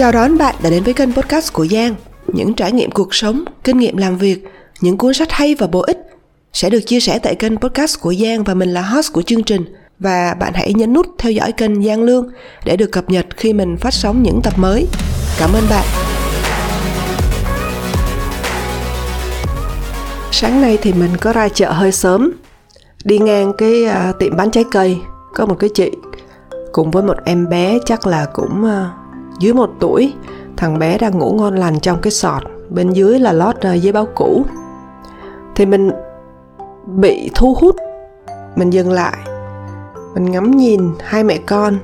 Chào đón bạn đã đến với kênh podcast của Giang. Những trải nghiệm cuộc sống, kinh nghiệm làm việc, những cuốn sách hay và bổ ích sẽ được chia sẻ tại kênh podcast của Giang và mình là host của chương trình. Và bạn hãy nhấn nút theo dõi kênh Giang Lương để được cập nhật khi mình phát sóng những tập mới. Cảm ơn bạn. Sáng nay thì mình có ra chợ hơi sớm Đi ngang cái à, tiệm bán trái cây Có một cái chị Cùng với một em bé chắc là cũng à, dưới một tuổi, Thằng bé đang ngủ ngon lành trong cái sọt, Bên dưới là lót ờ, giấy báo cũ. Thì mình bị thu hút, Mình dừng lại. Mình ngắm nhìn hai mẹ con.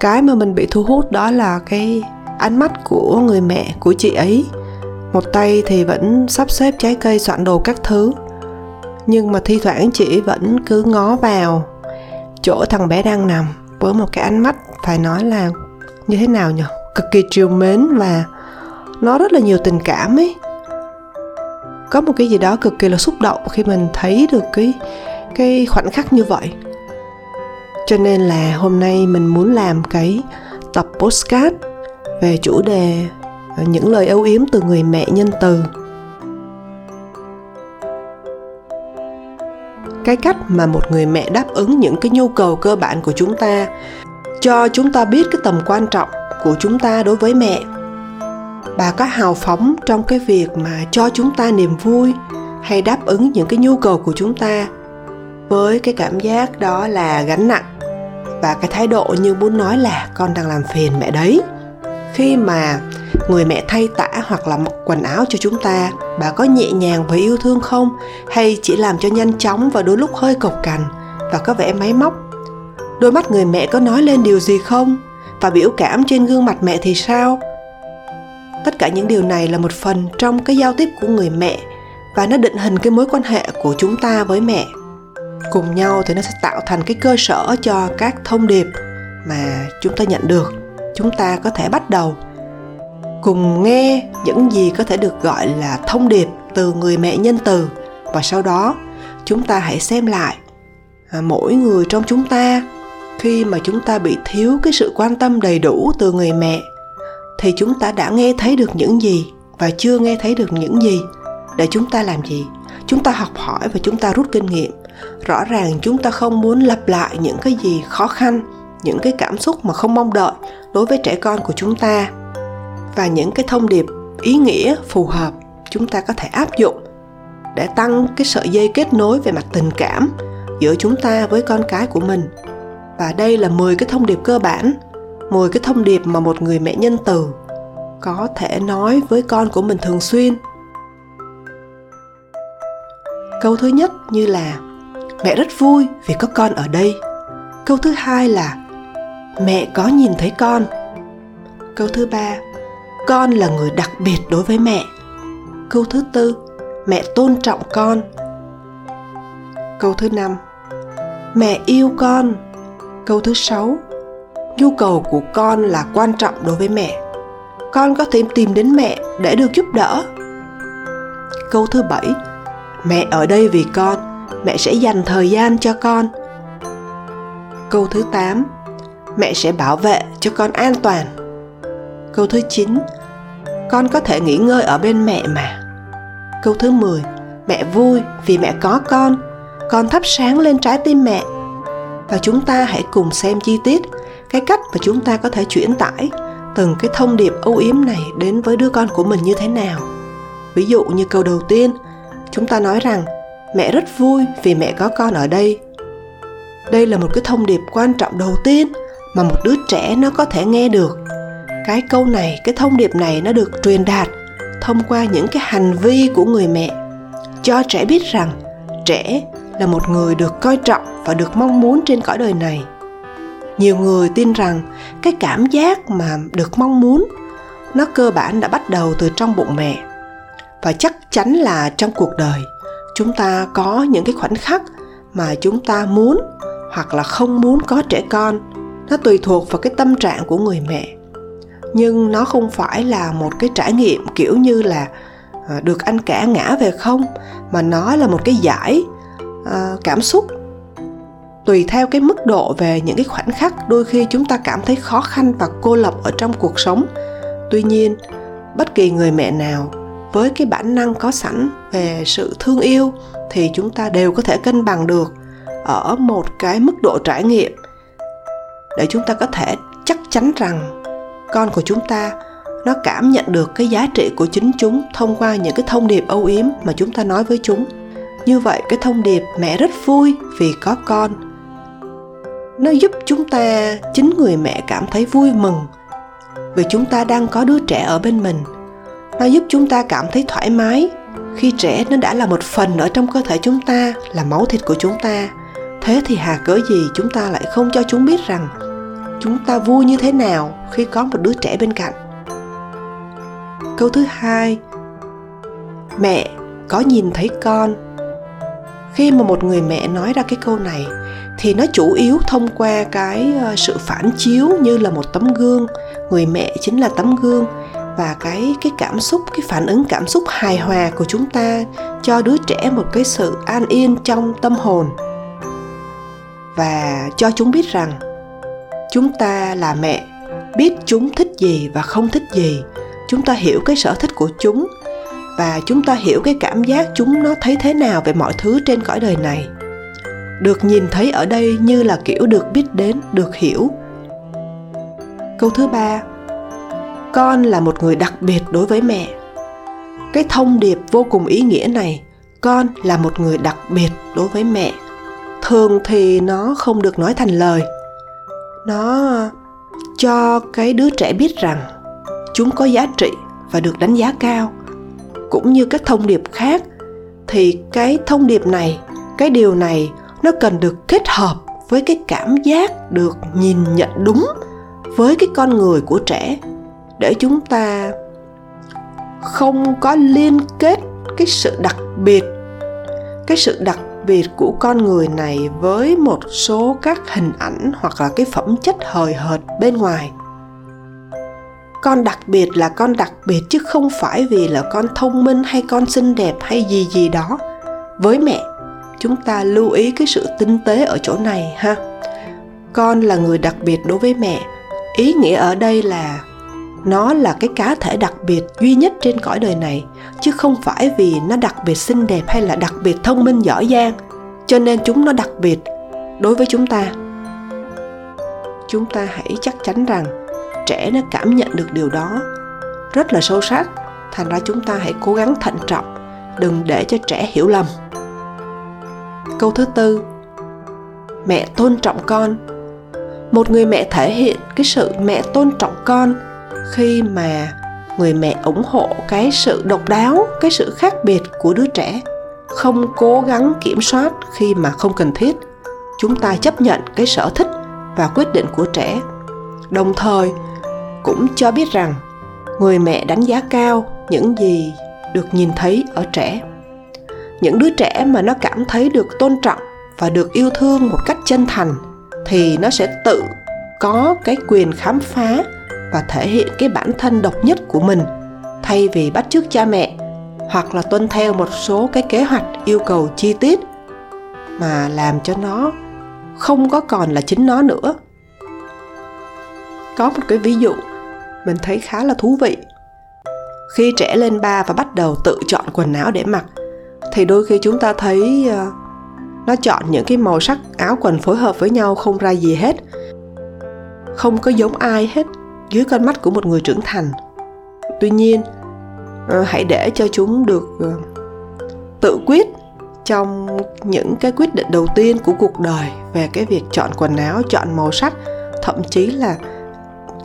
Cái mà mình bị thu hút đó là cái ánh mắt của người mẹ, của chị ấy. Một tay thì vẫn sắp xếp trái cây, soạn đồ các thứ, nhưng mà thi thoảng chị vẫn cứ ngó vào chỗ thằng bé đang nằm với một cái ánh mắt phải nói là như thế nào nhỉ cực kỳ trìu mến và nó rất là nhiều tình cảm ấy. Có một cái gì đó cực kỳ là xúc động khi mình thấy được cái cái khoảnh khắc như vậy. Cho nên là hôm nay mình muốn làm cái tập postcard về chủ đề những lời âu yếm từ người mẹ nhân từ. Cái cách mà một người mẹ đáp ứng những cái nhu cầu cơ bản của chúng ta cho chúng ta biết cái tầm quan trọng của chúng ta đối với mẹ. Bà có hào phóng trong cái việc mà cho chúng ta niềm vui hay đáp ứng những cái nhu cầu của chúng ta với cái cảm giác đó là gánh nặng và cái thái độ như muốn nói là con đang làm phiền mẹ đấy. Khi mà người mẹ thay tả hoặc là mặc quần áo cho chúng ta, bà có nhẹ nhàng và yêu thương không? Hay chỉ làm cho nhanh chóng và đôi lúc hơi cộc cằn và có vẻ máy móc? Đôi mắt người mẹ có nói lên điều gì không? Và biểu cảm trên gương mặt mẹ thì sao? Tất cả những điều này là một phần trong cái giao tiếp của người mẹ và nó định hình cái mối quan hệ của chúng ta với mẹ. Cùng nhau thì nó sẽ tạo thành cái cơ sở cho các thông điệp mà chúng ta nhận được chúng ta có thể bắt đầu. Cùng nghe những gì có thể được gọi là thông điệp từ người mẹ nhân từ và sau đó chúng ta hãy xem lại à, mỗi người trong chúng ta khi mà chúng ta bị thiếu cái sự quan tâm đầy đủ từ người mẹ, thì chúng ta đã nghe thấy được những gì và chưa nghe thấy được những gì. Để chúng ta làm gì? Chúng ta học hỏi và chúng ta rút kinh nghiệm. Rõ ràng chúng ta không muốn lặp lại những cái gì khó khăn, những cái cảm xúc mà không mong đợi đối với trẻ con của chúng ta. Và những cái thông điệp ý nghĩa phù hợp chúng ta có thể áp dụng để tăng cái sợi dây kết nối về mặt tình cảm giữa chúng ta với con cái của mình. Và đây là 10 cái thông điệp cơ bản, 10 cái thông điệp mà một người mẹ nhân từ có thể nói với con của mình thường xuyên. Câu thứ nhất như là mẹ rất vui vì có con ở đây. Câu thứ hai là mẹ có nhìn thấy con. Câu thứ ba con là người đặc biệt đối với mẹ câu thứ tư mẹ tôn trọng con câu thứ năm mẹ yêu con câu thứ sáu. Nhu cầu của con là quan trọng đối với mẹ. Con có thể tìm đến mẹ để được giúp đỡ. Câu thứ bảy. Mẹ ở đây vì con, mẹ sẽ dành thời gian cho con. Câu thứ tám. Mẹ sẽ bảo vệ cho con an toàn. Câu thứ 9 Con có thể nghỉ ngơi ở bên mẹ mà. Câu thứ 10 Mẹ vui vì mẹ có con. Con thắp sáng lên trái tim mẹ. Và chúng ta hãy cùng xem chi tiết Cái cách mà chúng ta có thể chuyển tải Từng cái thông điệp âu yếm này đến với đứa con của mình như thế nào. Ví dụ như câu đầu tiên, Chúng ta nói rằng, Mẹ rất vui vì mẹ có con ở đây. Đây là một cái thông điệp quan trọng đầu tiên mà một đứa trẻ nó có thể nghe được. Cái câu này, cái thông điệp này nó được truyền đạt thông qua những cái hành vi của người mẹ. Cho trẻ biết rằng, trẻ là một người được coi trọng và được mong muốn trên cõi đời này. Nhiều người tin rằng cái cảm giác mà được mong muốn, nó cơ bản đã bắt đầu từ trong bụng mẹ. Và chắc chắn là trong cuộc đời, chúng ta có những cái khoảnh khắc mà chúng ta muốn hoặc là không muốn có trẻ con. Nó tùy thuộc vào cái tâm trạng của người mẹ. Nhưng nó không phải là một cái trải nghiệm kiểu như là à, được anh cả ngã về không, mà nó là một cái giải Ờ, cảm xúc. Tùy theo cái mức độ về những cái khoảnh khắc, đôi khi chúng ta cảm thấy khó khăn và cô lập ở trong cuộc sống. Tuy nhiên, bất kỳ người mẹ nào với cái bản năng có sẵn về sự thương yêu thì chúng ta đều có thể cân bằng được ở một cái mức độ trải nghiệm. Để chúng ta có thể chắc chắn rằng con của chúng ta, nó cảm nhận được cái giá trị của chính chúng thông qua những cái thông điệp âu yếm mà chúng ta nói với chúng như vậy cái thông điệp mẹ rất vui vì có con. Nó giúp chúng ta, chính người mẹ cảm thấy vui mừng. Vì chúng ta đang có đứa trẻ ở bên mình, nó giúp chúng ta cảm thấy thoải mái. Khi trẻ, nó đã là một phần ở trong cơ thể chúng ta, là máu thịt của chúng ta. Thế thì hà cớ gì chúng ta lại không cho chúng biết rằng chúng ta vui như thế nào khi có một đứa trẻ bên cạnh? Câu thứ hai, mẹ có nhìn thấy con khi mà một người mẹ nói ra cái câu này, thì nó chủ yếu thông qua cái ờ, sự phản chiếu như là một tấm gương. Người mẹ chính là tấm gương và cái cái cảm xúc, cái phản ứng cảm xúc hài hòa của chúng ta cho đứa trẻ một cái sự an yên trong tâm hồn. Và cho chúng biết rằng, chúng ta là mẹ, biết chúng thích gì và không thích gì. Chúng ta hiểu cái sở thích của chúng và chúng ta hiểu cái cảm giác chúng nó thấy thế nào về mọi thứ trên cõi đời này. Được nhìn thấy ở đây như là kiểu được biết đến, được hiểu. Câu thứ ba, con là một người đặc biệt đối với mẹ. Cái thông điệp vô cùng ý nghĩa này, con là một người đặc biệt đối với mẹ. Thường thì nó không được nói thành lời. Nó cho cái đứa trẻ biết rằng chúng có giá trị và được đánh giá cao cũng như các thông điệp khác, thì cái thông điệp này, cái điều này nó cần được kết hợp với cái cảm giác được nhìn nhận đúng với cái con người của trẻ để chúng ta không có liên kết cái sự đặc biệt, cái sự đặc biệt của con người này với một số các hình ảnh hoặc là cái phẩm chất hời hợt bên ngoài con đặc biệt là con đặc biệt chứ không phải vì là con thông minh hay con xinh đẹp hay gì gì đó. Với mẹ, chúng ta lưu ý cái sự tinh tế ở chỗ này ha. Con là người đặc biệt đối với mẹ. Ý nghĩa ở đây là nó là cái cá thể đặc biệt duy nhất trên cõi đời này, chứ không phải vì nó đặc biệt xinh đẹp hay là đặc biệt thông minh giỏi giang. Cho nên chúng nó đặc biệt đối với chúng ta. Chúng ta hãy chắc chắn rằng trẻ nó cảm nhận được điều đó. Rất là sâu sắc, thành ra chúng ta hãy cố gắng thận trọng, đừng để cho trẻ hiểu lầm. Câu thứ tư, mẹ tôn trọng con. Một người mẹ thể hiện cái sự mẹ tôn trọng con khi mà người mẹ ủng hộ cái sự độc đáo, cái sự khác biệt của đứa trẻ. Không cố gắng kiểm soát khi mà không cần thiết. Chúng ta chấp nhận cái sở thích và quyết định của trẻ. Đồng thời cũng cho biết rằng, người mẹ đánh giá cao những gì được nhìn thấy ở trẻ. Những đứa trẻ mà nó cảm thấy được tôn trọng và được yêu thương một cách chân thành thì nó sẽ tự có cái quyền khám phá và thể hiện cái bản thân độc nhất của mình, thay vì bắt chước cha mẹ hoặc là tuân theo một số cái kế hoạch yêu cầu chi tiết mà làm cho nó không có còn là chính nó nữa. Có một cái ví dụ mình thấy khá là thú vị. Khi trẻ lên ba và bắt đầu tự chọn quần áo để mặc thì đôi khi chúng ta thấy uh, nó chọn những cái màu sắc áo quần phối hợp với nhau không ra gì hết. Không có giống ai hết dưới con mắt của một người trưởng thành. Tuy nhiên uh, hãy để cho chúng được uh, tự quyết trong những cái quyết định đầu tiên của cuộc đời về cái việc chọn quần áo chọn màu sắc thậm chí là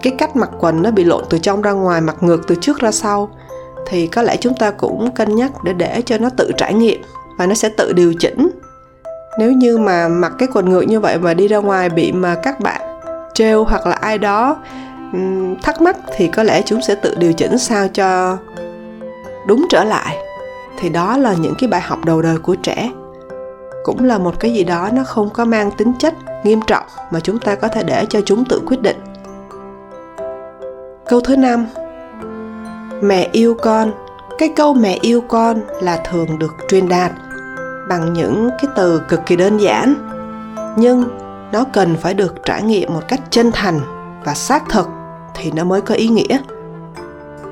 cái cách mặc quần nó bị lộn từ trong ra ngoài, mặc ngược từ trước ra sau. Thì có lẽ chúng ta cũng cân nhắc để để cho nó tự trải nghiệm và nó sẽ tự điều chỉnh. Nếu như mà mặc cái quần ngược như vậy mà đi ra ngoài bị mà các bạn trêu hoặc là ai đó thắc mắc thì có lẽ chúng sẽ tự điều chỉnh sao cho đúng trở lại. Thì đó là những cái bài học đầu đời của trẻ. Cũng là một cái gì đó nó không có mang tính chất nghiêm trọng mà chúng ta có thể để cho chúng tự quyết định câu thứ năm. Mẹ yêu con. Cái câu mẹ yêu con là thường được truyền đạt bằng những cái từ cực kỳ đơn giản, nhưng nó cần phải được trải nghiệm một cách chân thành và xác thực thì nó mới có ý nghĩa.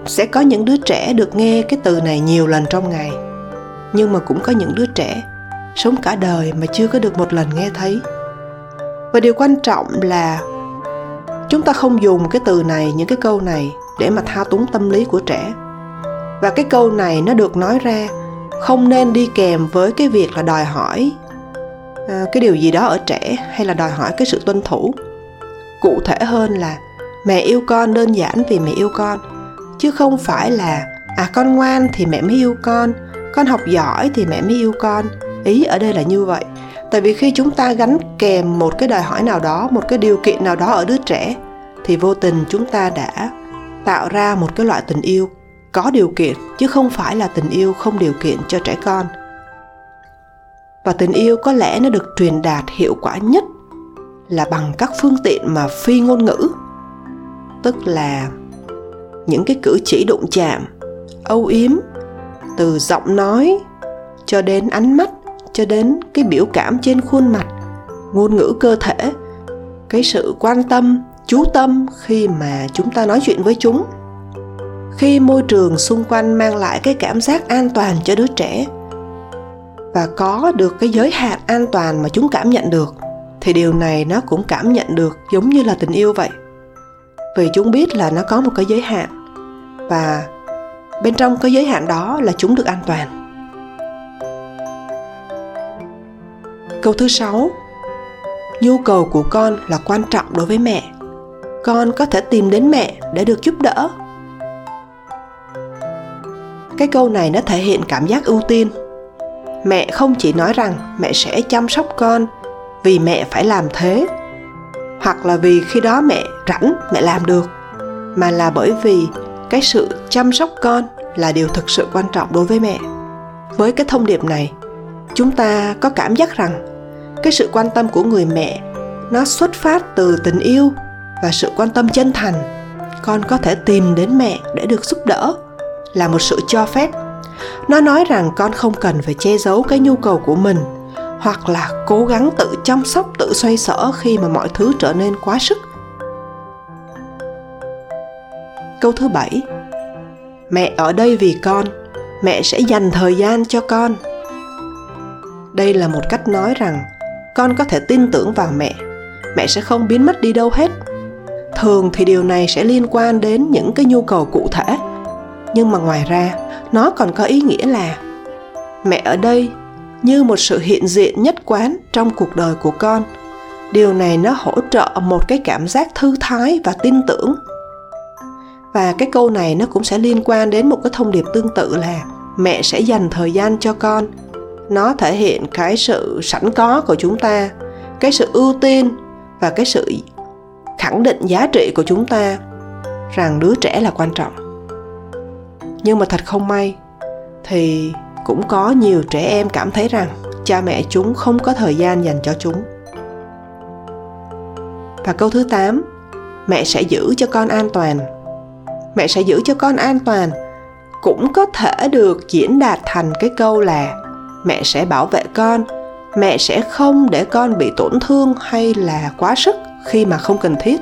Sẽ có những đứa trẻ được nghe cái từ này nhiều lần trong ngày, nhưng mà cũng có những đứa trẻ sống cả đời mà chưa có được một lần nghe thấy. Và điều quan trọng là chúng ta không dùng cái từ này những cái câu này để mà thao túng tâm lý của trẻ. Và cái câu này nó được nói ra không nên đi kèm với cái việc là đòi hỏi à, cái điều gì đó ở trẻ hay là đòi hỏi cái sự tuân thủ. Cụ thể hơn là mẹ yêu con đơn giản vì mẹ yêu con chứ không phải là à con ngoan thì mẹ mới yêu con con học giỏi thì mẹ mới yêu con. Ý ở đây là như vậy tại vì khi chúng ta gắn kèm một cái đòi hỏi nào đó, một cái điều kiện nào đó ở đứa trẻ, thì vô tình chúng ta đã tạo ra một cái loại tình yêu có điều kiện, chứ không phải là tình yêu không điều kiện cho trẻ con. Và tình yêu có lẽ nó được truyền đạt hiệu quả nhất là bằng các phương tiện mà phi ngôn ngữ, tức là những cái cử chỉ đụng chạm, âu yếm, từ giọng nói cho đến ánh mắt cho đến cái biểu cảm trên khuôn mặt, ngôn ngữ cơ thể, cái sự quan tâm, chú tâm khi mà chúng ta nói chuyện với chúng. Khi môi trường xung quanh mang lại cái cảm giác an toàn cho đứa trẻ và có được cái giới hạn an toàn mà chúng cảm nhận được, thì điều này nó cũng cảm nhận được giống như là tình yêu vậy. Vì chúng biết là nó có một cái giới hạn và bên trong cái giới hạn đó là chúng được an toàn. Câu thứ sáu. Nhu cầu của con là quan trọng đối với mẹ. Con có thể tìm đến mẹ để được giúp đỡ. Cái câu này nó thể hiện cảm giác ưu tiên. Mẹ không chỉ nói rằng mẹ sẽ chăm sóc con vì mẹ phải làm thế, hoặc là vì khi đó mẹ rảnh mẹ làm được, mà là bởi vì cái sự chăm sóc con là điều thực sự quan trọng đối với mẹ. Với cái thông điệp này chúng ta có cảm giác rằng cái sự quan tâm của người mẹ, nó xuất phát từ tình yêu và sự quan tâm chân thành. Con có thể tìm đến mẹ để được giúp đỡ là một sự cho phép. Nó nói rằng con không cần phải che giấu cái nhu cầu của mình hoặc là cố gắng tự chăm sóc, tự xoay sở khi mà mọi thứ trở nên quá sức. Câu thứ bảy, mẹ ở đây vì con, mẹ sẽ dành thời gian cho con đây là một cách nói rằng, con có thể tin tưởng vào mẹ. Mẹ sẽ không biến mất đi đâu hết. Thường thì điều này sẽ liên quan đến những cái nhu cầu cụ thể. Nhưng mà ngoài ra, nó còn có ý nghĩa là, mẹ ở đây như một sự hiện diện nhất quán trong cuộc đời của con. Điều này nó hỗ trợ một cái cảm giác thư thái và tin tưởng. Và cái câu này nó cũng sẽ liên quan đến một cái thông điệp tương tự là mẹ sẽ dành thời gian cho con nó thể hiện cái sự sẵn có của chúng ta, cái sự ưu tiên và cái sự khẳng định giá trị của chúng ta rằng đứa trẻ là quan trọng. Nhưng mà thật không may thì cũng có nhiều trẻ em cảm thấy rằng cha mẹ chúng không có thời gian dành cho chúng. Và câu thứ 8 mẹ sẽ giữ cho con an toàn. Mẹ sẽ giữ cho con an toàn cũng có thể được diễn đạt thành cái câu là mẹ sẽ bảo vệ con. Mẹ sẽ không để con bị tổn thương hay là quá sức khi mà không cần thiết.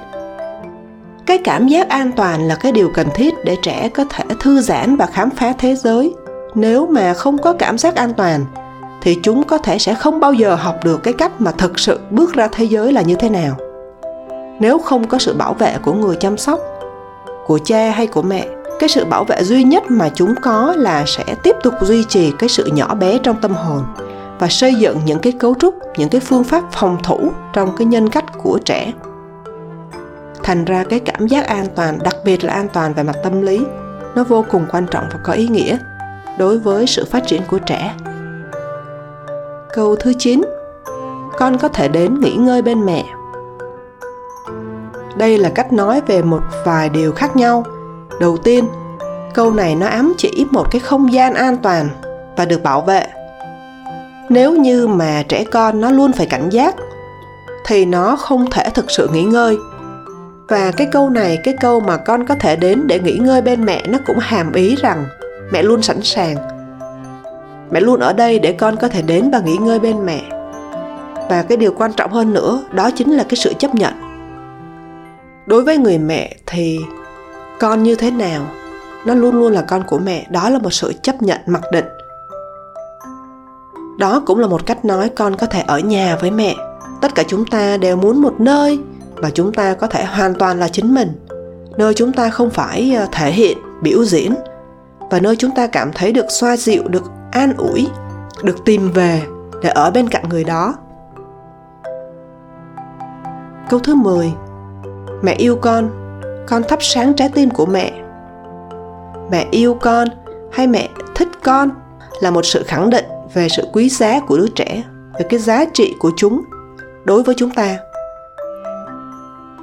Cái cảm giác an toàn là cái điều cần thiết để trẻ có thể thư giãn và khám phá thế giới. Nếu mà không có cảm giác an toàn, thì chúng có thể sẽ không bao giờ học được cái cách mà thực sự bước ra thế giới là như thế nào. Nếu không có sự bảo vệ của người chăm sóc, của cha hay của mẹ cái sự bảo vệ duy nhất mà chúng có là sẽ tiếp tục duy trì cái sự nhỏ bé trong tâm hồn và xây dựng những cái cấu trúc, những cái phương pháp phòng thủ trong cái nhân cách của trẻ. Thành ra cái cảm giác an toàn, đặc biệt là an toàn về mặt tâm lý, nó vô cùng quan trọng và có ý nghĩa đối với sự phát triển của trẻ. Câu thứ 9 con có thể đến nghỉ ngơi bên mẹ. Đây là cách nói về một vài điều khác nhau đầu tiên, câu này nó ám chỉ một cái không gian an toàn và được bảo vệ. Nếu như mà trẻ con nó luôn phải cảnh giác, thì nó không thể thực sự nghỉ ngơi. Và cái câu này, cái câu mà con có thể đến để nghỉ ngơi bên mẹ nó cũng hàm ý rằng mẹ luôn sẵn sàng. Mẹ luôn ở đây để con có thể đến và nghỉ ngơi bên mẹ. Và cái điều quan trọng hơn nữa, đó chính là cái sự chấp nhận. Đối với người mẹ thì con như thế nào? Nó luôn luôn là con của mẹ. Đó là một sự chấp nhận, mặc định. Đó cũng là một cách nói con có thể ở nhà với mẹ. Tất cả chúng ta đều muốn một nơi mà chúng ta có thể hoàn toàn là chính mình. Nơi chúng ta không phải ờ, thể hiện, biểu diễn. Và nơi chúng ta cảm thấy được xoa dịu, được an ủi, được tìm về để ở bên cạnh người đó. Câu thứ 10 mẹ yêu con con thắp sáng trái tim của mẹ. Mẹ yêu con hay mẹ thích con là một sự khẳng định về sự quý giá của đứa trẻ, về cái giá trị của chúng đối với chúng ta.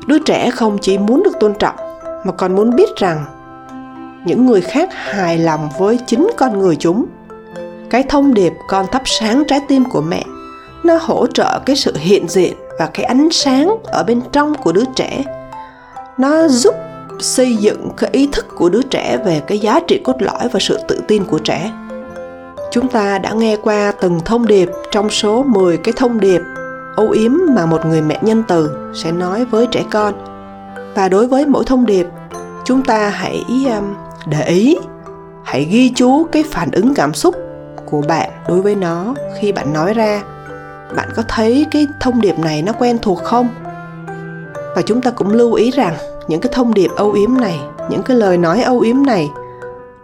Đứa trẻ không chỉ muốn được tôn trọng mà còn muốn biết rằng những người khác hài lòng với chính con người chúng. Cái thông điệp con thắp sáng trái tim của mẹ, nó hỗ trợ cái sự hiện diện và cái ánh sáng ở bên trong của đứa trẻ nó giúp xây dựng cái ý thức của đứa trẻ về cái giá trị cốt lõi và sự tự tin của trẻ. Chúng ta đã nghe qua từng thông điệp trong số 10 cái thông điệp âu yếm mà một người mẹ nhân từ sẽ nói với trẻ con. Và đối với mỗi thông điệp, chúng ta hãy um, để ý, hãy ghi chú cái phản ứng cảm xúc của bạn đối với nó khi bạn nói ra. Bạn có thấy cái thông điệp này nó quen thuộc không? Và chúng ta cũng lưu ý rằng những cái thông điệp âu yếm này, những cái lời nói âu yếm này,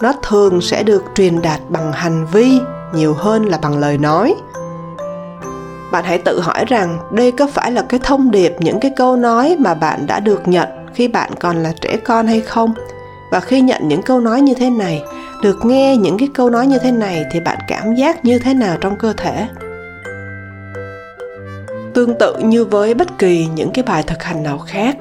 nó thường sẽ được truyền đạt bằng hành vi nhiều hơn là bằng lời nói. Bạn hãy tự hỏi rằng đây có phải là cái thông điệp, những cái câu nói mà bạn đã được nhận khi bạn còn là trẻ con hay không? Và khi nhận những câu nói như thế này, được nghe những cái câu nói như thế này thì bạn cảm giác như thế nào trong cơ thể? Tương tự như với bất kỳ những cái bài thực hành nào khác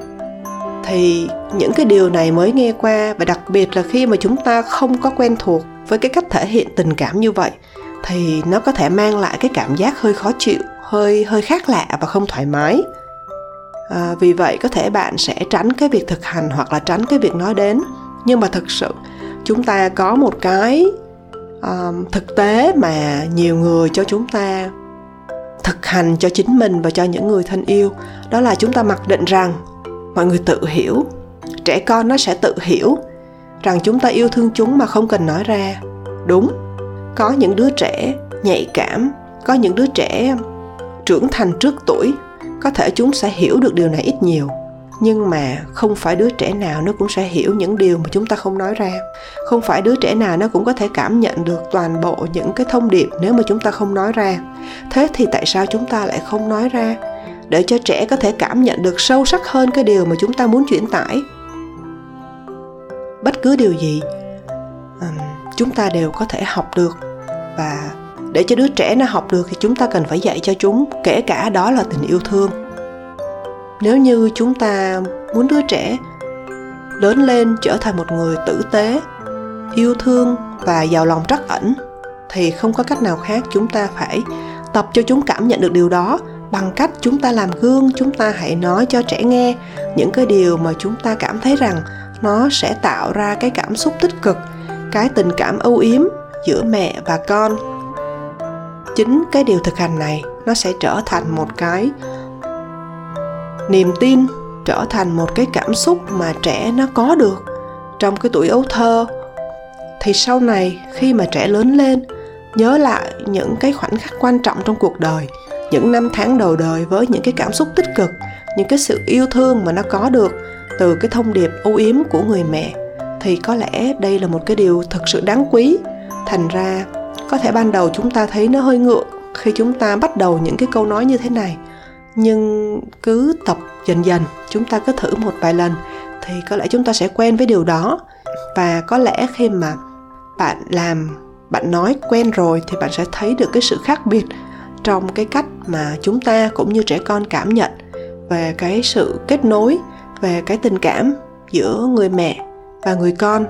thì những cái điều này mới nghe qua và đặc biệt là khi mà chúng ta không có quen thuộc với cái cách thể hiện tình cảm như vậy thì nó có thể mang lại cái cảm giác hơi khó chịu hơi hơi khác lạ và không thoải mái. À, vì vậy có thể bạn sẽ tránh cái việc thực hành hoặc là tránh cái việc nói đến. Nhưng mà thực sự chúng ta có một cái um, thực tế mà nhiều người cho chúng ta thực hành cho chính mình và cho những người thân yêu đó là chúng ta mặc định rằng mọi người tự hiểu. Trẻ con nó sẽ tự hiểu rằng chúng ta yêu thương chúng mà không cần nói ra. Đúng. Có những đứa trẻ nhạy cảm, có những đứa trẻ trưởng thành trước tuổi, có thể chúng sẽ hiểu được điều này ít nhiều. Nhưng mà không phải đứa trẻ nào nó cũng sẽ hiểu những điều mà chúng ta không nói ra. Không phải đứa trẻ nào nó cũng có thể cảm nhận được toàn bộ những cái thông điệp nếu mà chúng ta không nói ra. Thế thì tại sao chúng ta lại không nói ra? Để cho trẻ có thể cảm nhận được sâu sắc hơn cái điều mà chúng ta muốn chuyển tải. Bất cứ điều gì chúng ta đều có thể học được. Và để cho đứa trẻ nó học được thì chúng ta cần phải dạy cho chúng, kể cả đó là tình yêu thương. Nếu như chúng ta muốn đứa trẻ lớn lên trở thành một người tử tế, yêu thương và giàu lòng trắc ẩn, thì không có cách nào khác, chúng ta phải tập cho chúng cảm nhận được điều đó bằng cách chúng ta làm gương, chúng ta hãy nói cho trẻ nghe những cái điều mà chúng ta cảm thấy rằng nó sẽ tạo ra cái cảm xúc tích cực, cái tình cảm âu yếm giữa mẹ và con. Chính cái điều thực hành này, nó sẽ trở thành một cái niềm tin, trở thành một cái cảm xúc mà trẻ nó có được trong cái tuổi ấu thơ. Thì sau này, khi mà trẻ lớn lên, nhớ lại những cái khoảnh khắc quan trọng trong cuộc đời những năm tháng đầu đời với những cái cảm xúc tích cực, những cái sự yêu thương mà nó có được từ cái thông điệp âu yếm của người mẹ, thì có lẽ đây là một cái điều thực sự đáng quý. Thành ra, có thể ban đầu chúng ta thấy nó hơi ngượng khi chúng ta bắt đầu những cái câu nói như thế này, nhưng cứ tập dần dần chúng ta cứ thử một vài lần thì có lẽ chúng ta sẽ quen với điều đó. Và có lẽ khi mà bạn làm, bạn nói quen rồi thì bạn sẽ thấy được cái sự khác biệt trong cái cách mà chúng ta cũng như trẻ con cảm nhận về cái sự kết nối, về cái tình cảm giữa người mẹ và người con.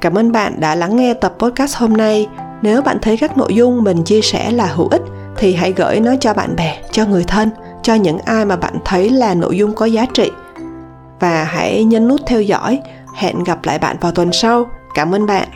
Cảm ơn bạn đã lắng nghe tập podcast hôm nay. Nếu bạn thấy các nội dung mình chia sẻ là hữu ích, thì hãy gửi nó cho bạn bè, cho người thân, cho những ai mà bạn thấy là nội dung có giá trị. Và hãy nhấn nút theo dõi. Hẹn gặp lại bạn vào tuần sau. Cảm ơn bạn.